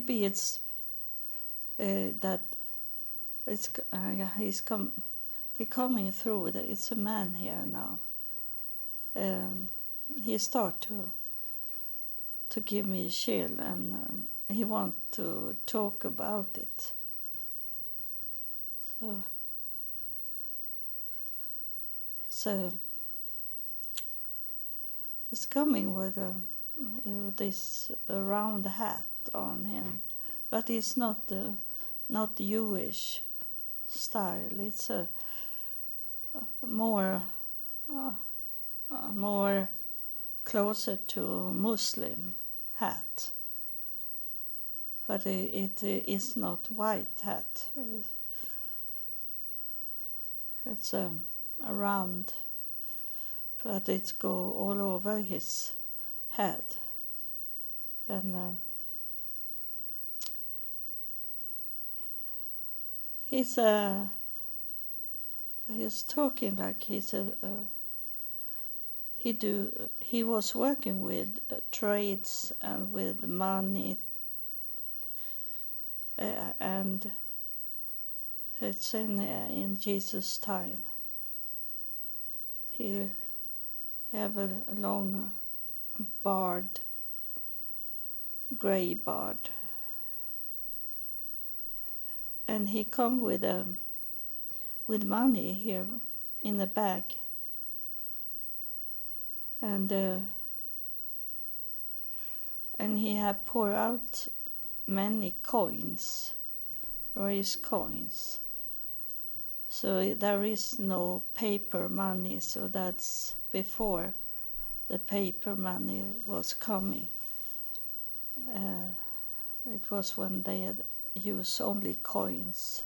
maybe it's uh, that it's uh, he's come he coming through that it's a man here now. Um, he start to to give me a chill and um, he want to talk about it. So so he's coming with a you know, this round hat on him but it's not the not Jewish style. It's a, a more uh, uh, more closer to Muslim hat, but it, it is not white hat. It's um, a round, but it go all over his head, and. Uh, he's uh, he's talking like he's a uh, he do he was working with uh, trades and with money. Uh, and it's in uh, in Jesus time. He have a long bard gray bard and he come with a um, with money here in the bag. And uh, and he had poured out many coins raised coins. So there is no paper money so that's before the paper money was coming. Uh, it was when they had use only coins.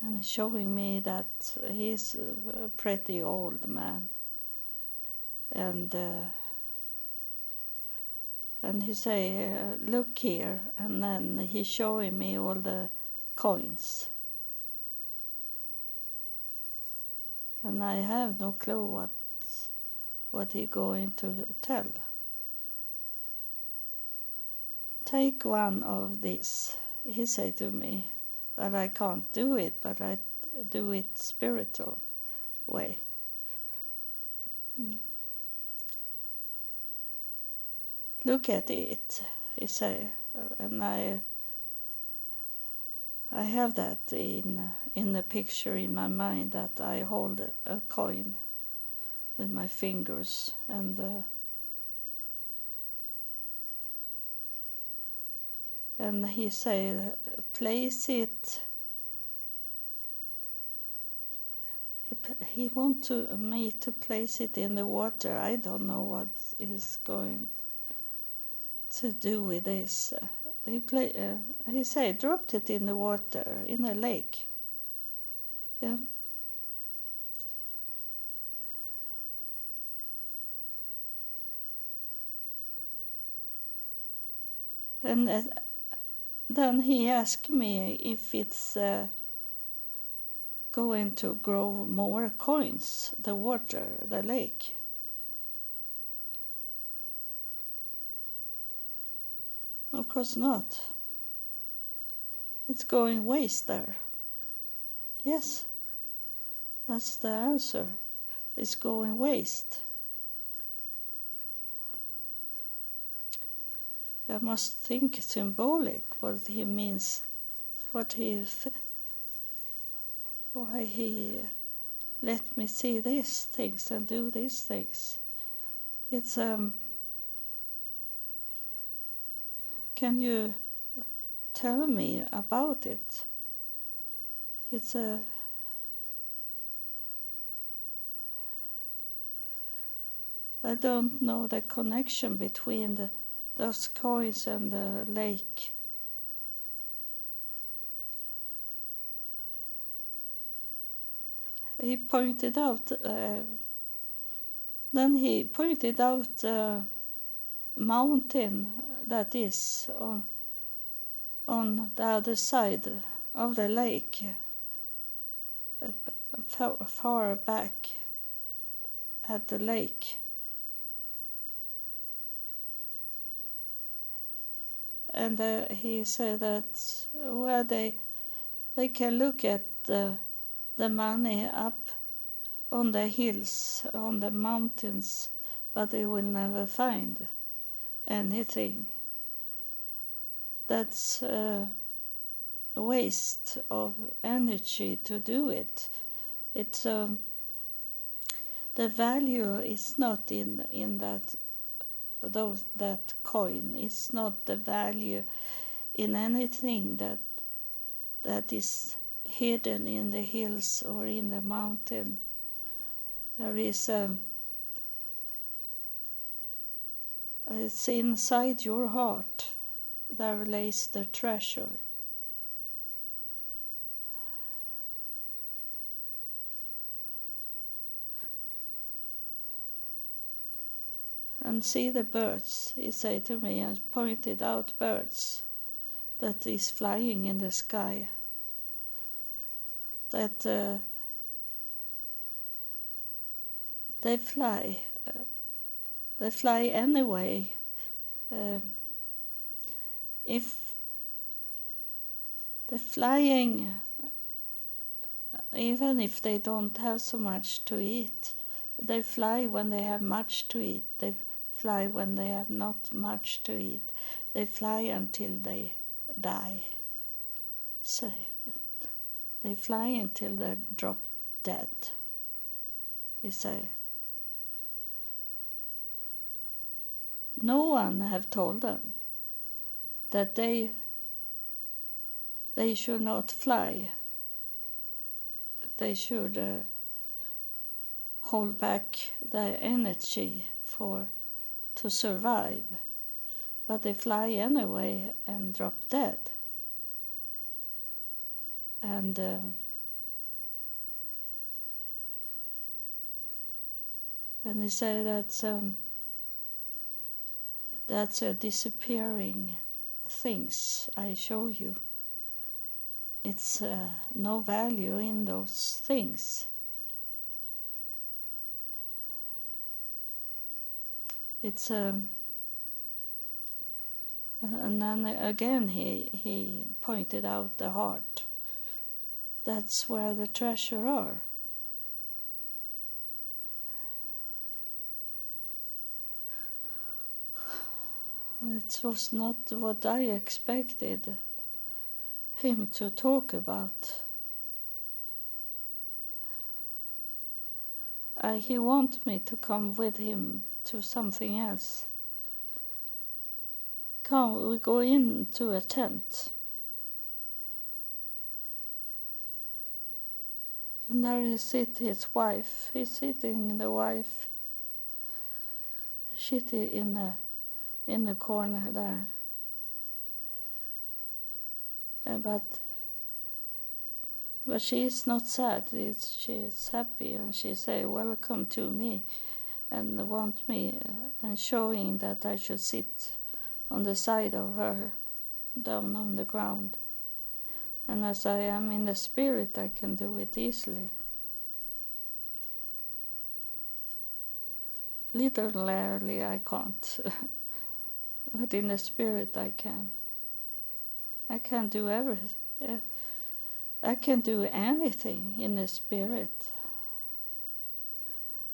And showing me that he's a pretty old man. And uh, and he say, uh, "Look here," and then he's showing me all the coins. And I have no clue what what he going to tell. Take one of these, he said to me, but I can't do it, but I do it spiritual way. Mm. Look at it, he said, and I I have that in in the picture in my mind that I hold a coin with my fingers and uh, and he said, place it. He, want to me to place it in the water. I don't know what is going to do with this. He play. Uh, he said, dropped it in the water in a lake. Yeah. And uh, then he asked me if it's uh, going to grow more coins, the water, the lake. Of course not. It's going waste there. Yes, that's the answer. It's going waste. I must think symbolic what he means, what he, why he let me see these things and do these things. It's um. Can you tell me about it? It's a. I don't know the connection between the those coins and the lake. He pointed out, uh, then he pointed out the mountain that is on, on the other side of the lake, uh, far, far back at the lake. And uh, he said that well they they can look at the the money up on the hills on the mountains but they will never find anything. That's uh, a waste of energy to do it. It's um, the value is not in in that those that coin is not the value in anything that that is hidden in the hills or in the mountain. There is a it's inside your heart. There lays the treasure and see the birds, he said to me and pointed out birds that is flying in the sky. That uh, they fly, uh, they fly anyway. Uh, if they're flying, even if they don't have so much to eat, they fly when they have much to eat. They fly when they have not much to eat. They fly until they die. Say, they fly until they drop dead. He say. No one have told them that they they should not fly. They should uh, hold back their energy for to survive, but they fly anyway and drop dead. And uh, and they say that um, that's a disappearing things I show you. It's uh, no value in those things. It's um, and then again he he pointed out the heart. That's where the treasure are. It was not what i expected him to talk about. Uh, he want me to come with him to something else. Come, we go into a tent. And there he sit his wife. He's sitting the wife sitting in the in the corner there. Uh, but but she is not sad. It's, she is happy, and she say, "Welcome to me." And want me uh, and showing that I should sit on the side of her down on the ground. And as I am in the spirit, I can do it easily. Literally, I can't, but in the spirit, I can. I can do everything. Uh, I can do anything in the spirit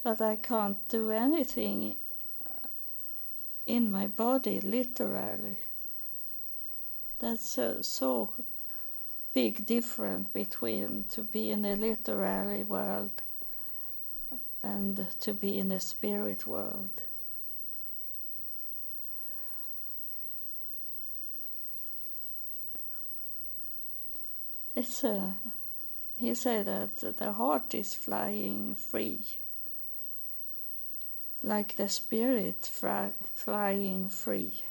but I can't do anything in my body literally. That's a so big difference between to be in the literary world and to be in the spirit world. It's a, he said that the heart is flying free like the spirit fly, flying free.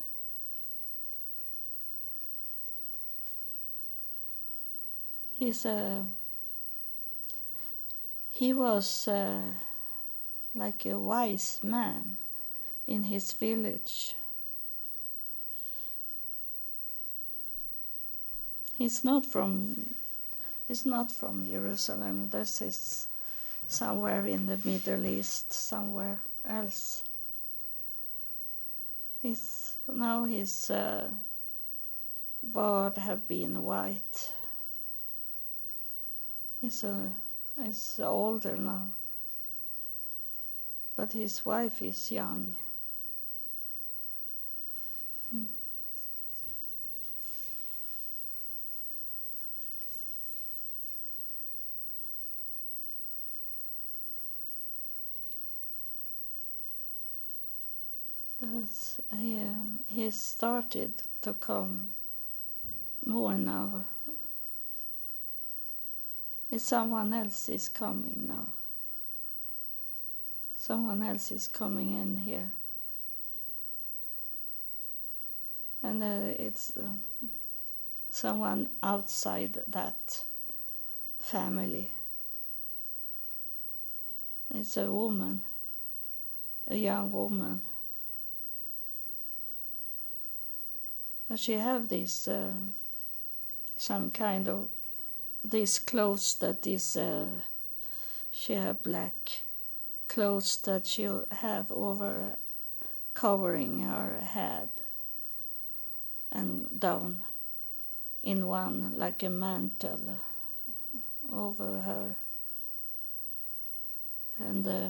He's a he was uh, like a wise man in his village. He's not from he's not from Jerusalem. This is somewhere in the Middle East, somewhere else. He's now his uh, Bard have been white. He's a he's older now, but his wife is young. Mm. It's, he, um, he started to come more now. If someone else is coming now. Someone else is coming in here. And uh, it's um, someone outside that family. It's a woman, a young woman. But she have this uh, some kind of these clothes that is uh, she have black clothes that she have over covering her head and down in one like a mantle over her. And uh,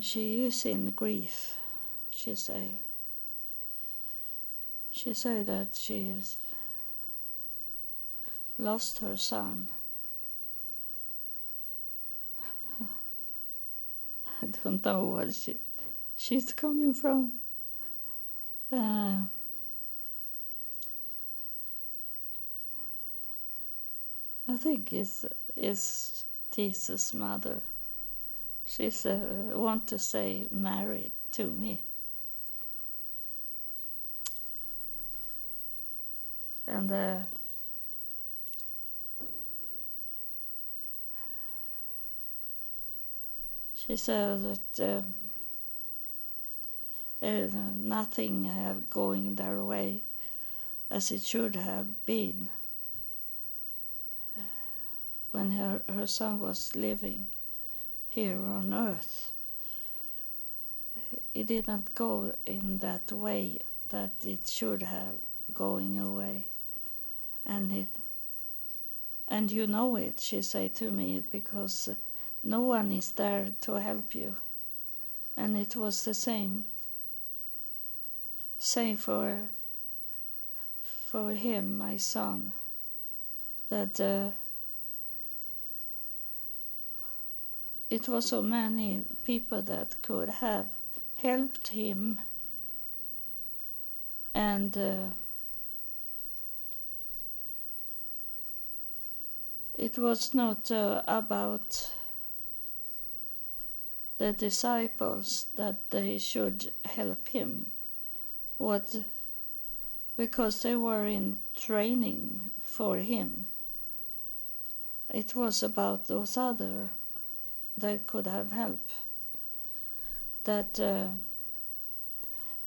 she is in grief she say she said that she has lost her son. I don't know what she she's coming from. Uh, I think it's it's Jesus' mother. She's uh, want to say married to me. and uh, she said that um, nothing have going their way as it should have been when her, her son was living here on earth. It didn't go in that way that it should have going away. And it and you know it she said to me because no one is there to help you. And it was the same. Same for for him my son that uh, it was so many people that could have helped him. And uh, it was not uh, about the disciples that they should help him. What because they were in training for him. It was about those other that could have help that uh,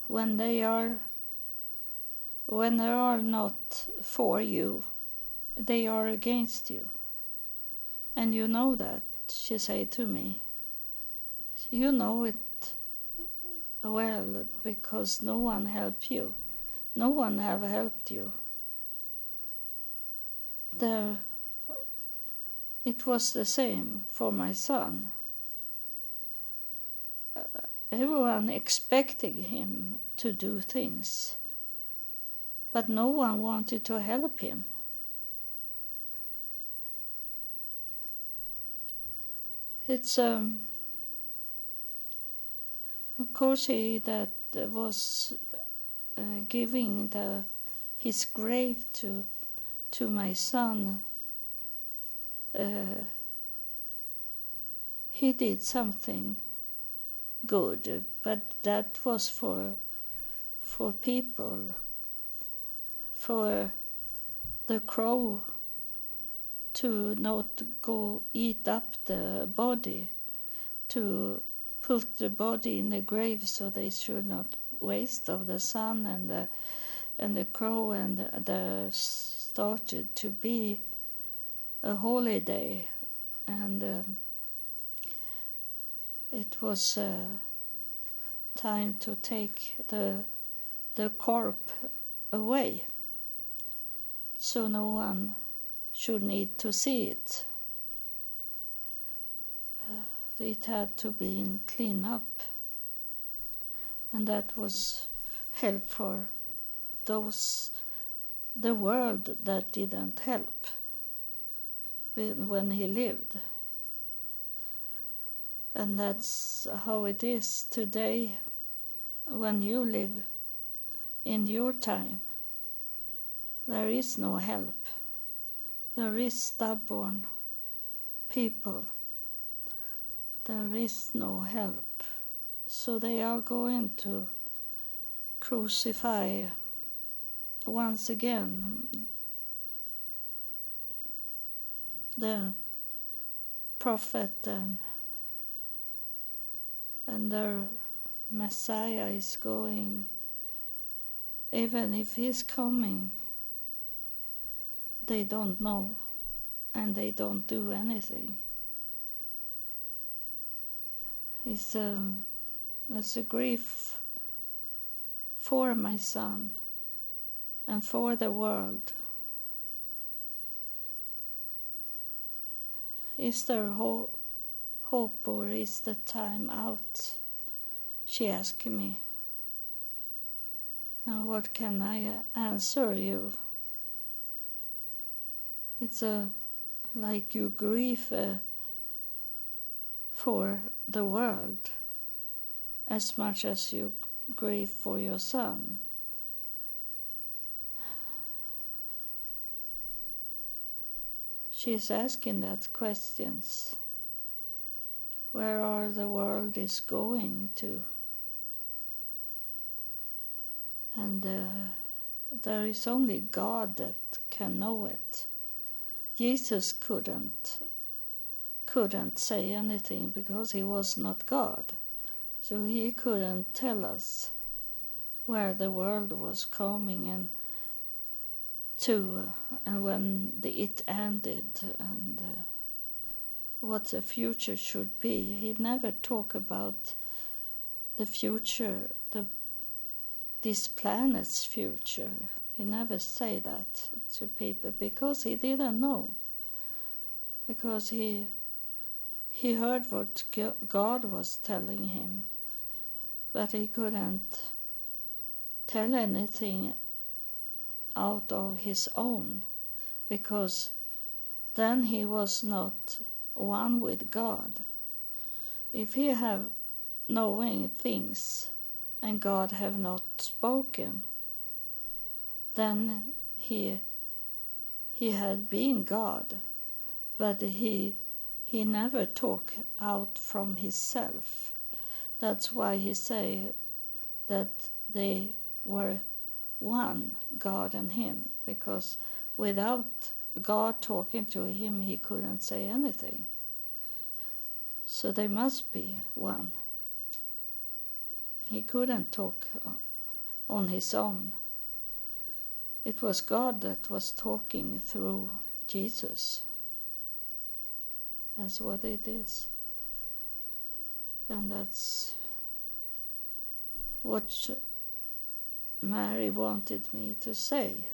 when they are when they are not for you they are against you and you know that, she said to me. You know it well because no one helped you. No one have helped you. There, it was the same for my son. Uh, everyone expected him to do things, but no one wanted to help him. It's um, of course he that was uh, giving the his grave to to my son. Uh, he did something good, but that was for for people, for the crow to not go eat up the body, to put the body in the grave so they should not waste of the sun and the and the crow and the, the started to be a holiday and um, it was a time to take the the corpse away. So no one should need to see it. Uh, it had to be cleaned up, and that was help for those the world that didn't help when he lived. And that's how it is today when you live in your time. There is no help. There is stubborn people. There is no help. So they are going to crucify once again the prophet and and their Messiah is going, even if he's coming, they don't know and they don't do anything. It's a, it's a grief for my son and for the world. Is there hope, hope or is the time out? She asked me. And what can I answer you? It's a like you grieve uh, for the world as much as you grieve for your son. She's asking that questions. Where are the world is going to? And uh, there is only God that can know it. Jesus couldn't couldn't say anything because he was not God. So he couldn't tell us where the world was coming and to uh, and when the it ended and uh, what the future should be. He never talk about the future, the this planet's future. He never say that to people because he didn't know. Because he he heard what God was telling him, but he couldn't tell anything out of his own because then he was not one with God. If he have knowing things and God have not spoken, then he he had been God, but he he never talk out from himself. That's why he say that they were one, God and him, because without God talking to him, he couldn't say anything. So they must be one. He couldn't talk uh, on his own. It was God that was talking through Jesus. That's what it is. And that's what Mary wanted me to say.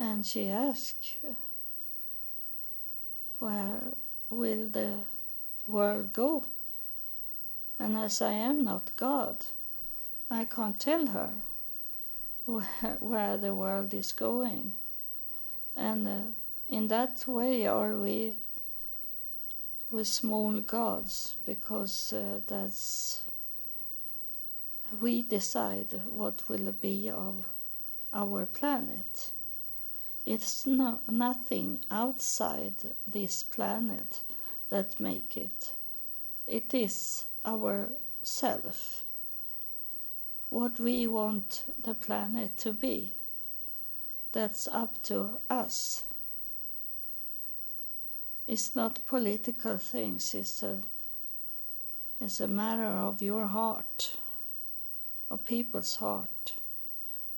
And she asked, Where will the world go? And as I am not God, I can't tell her where, where the world is going. And uh, in that way are we with small gods because uh, that's we decide what will be of our planet. It's no, nothing outside this planet that make it. It is our self. What we want the planet to be. That's up to us. It's not political things. It's a it's a matter of your heart of people's heart,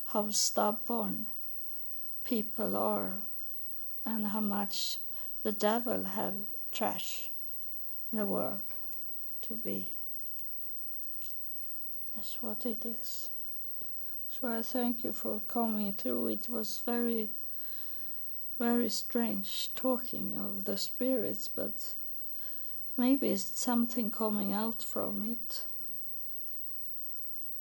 how stubborn people are, and how much the devil have trash the world to be. That's what it is. So I thank you for coming through. It was very, very strange talking of the spirits, but maybe it's something coming out from it.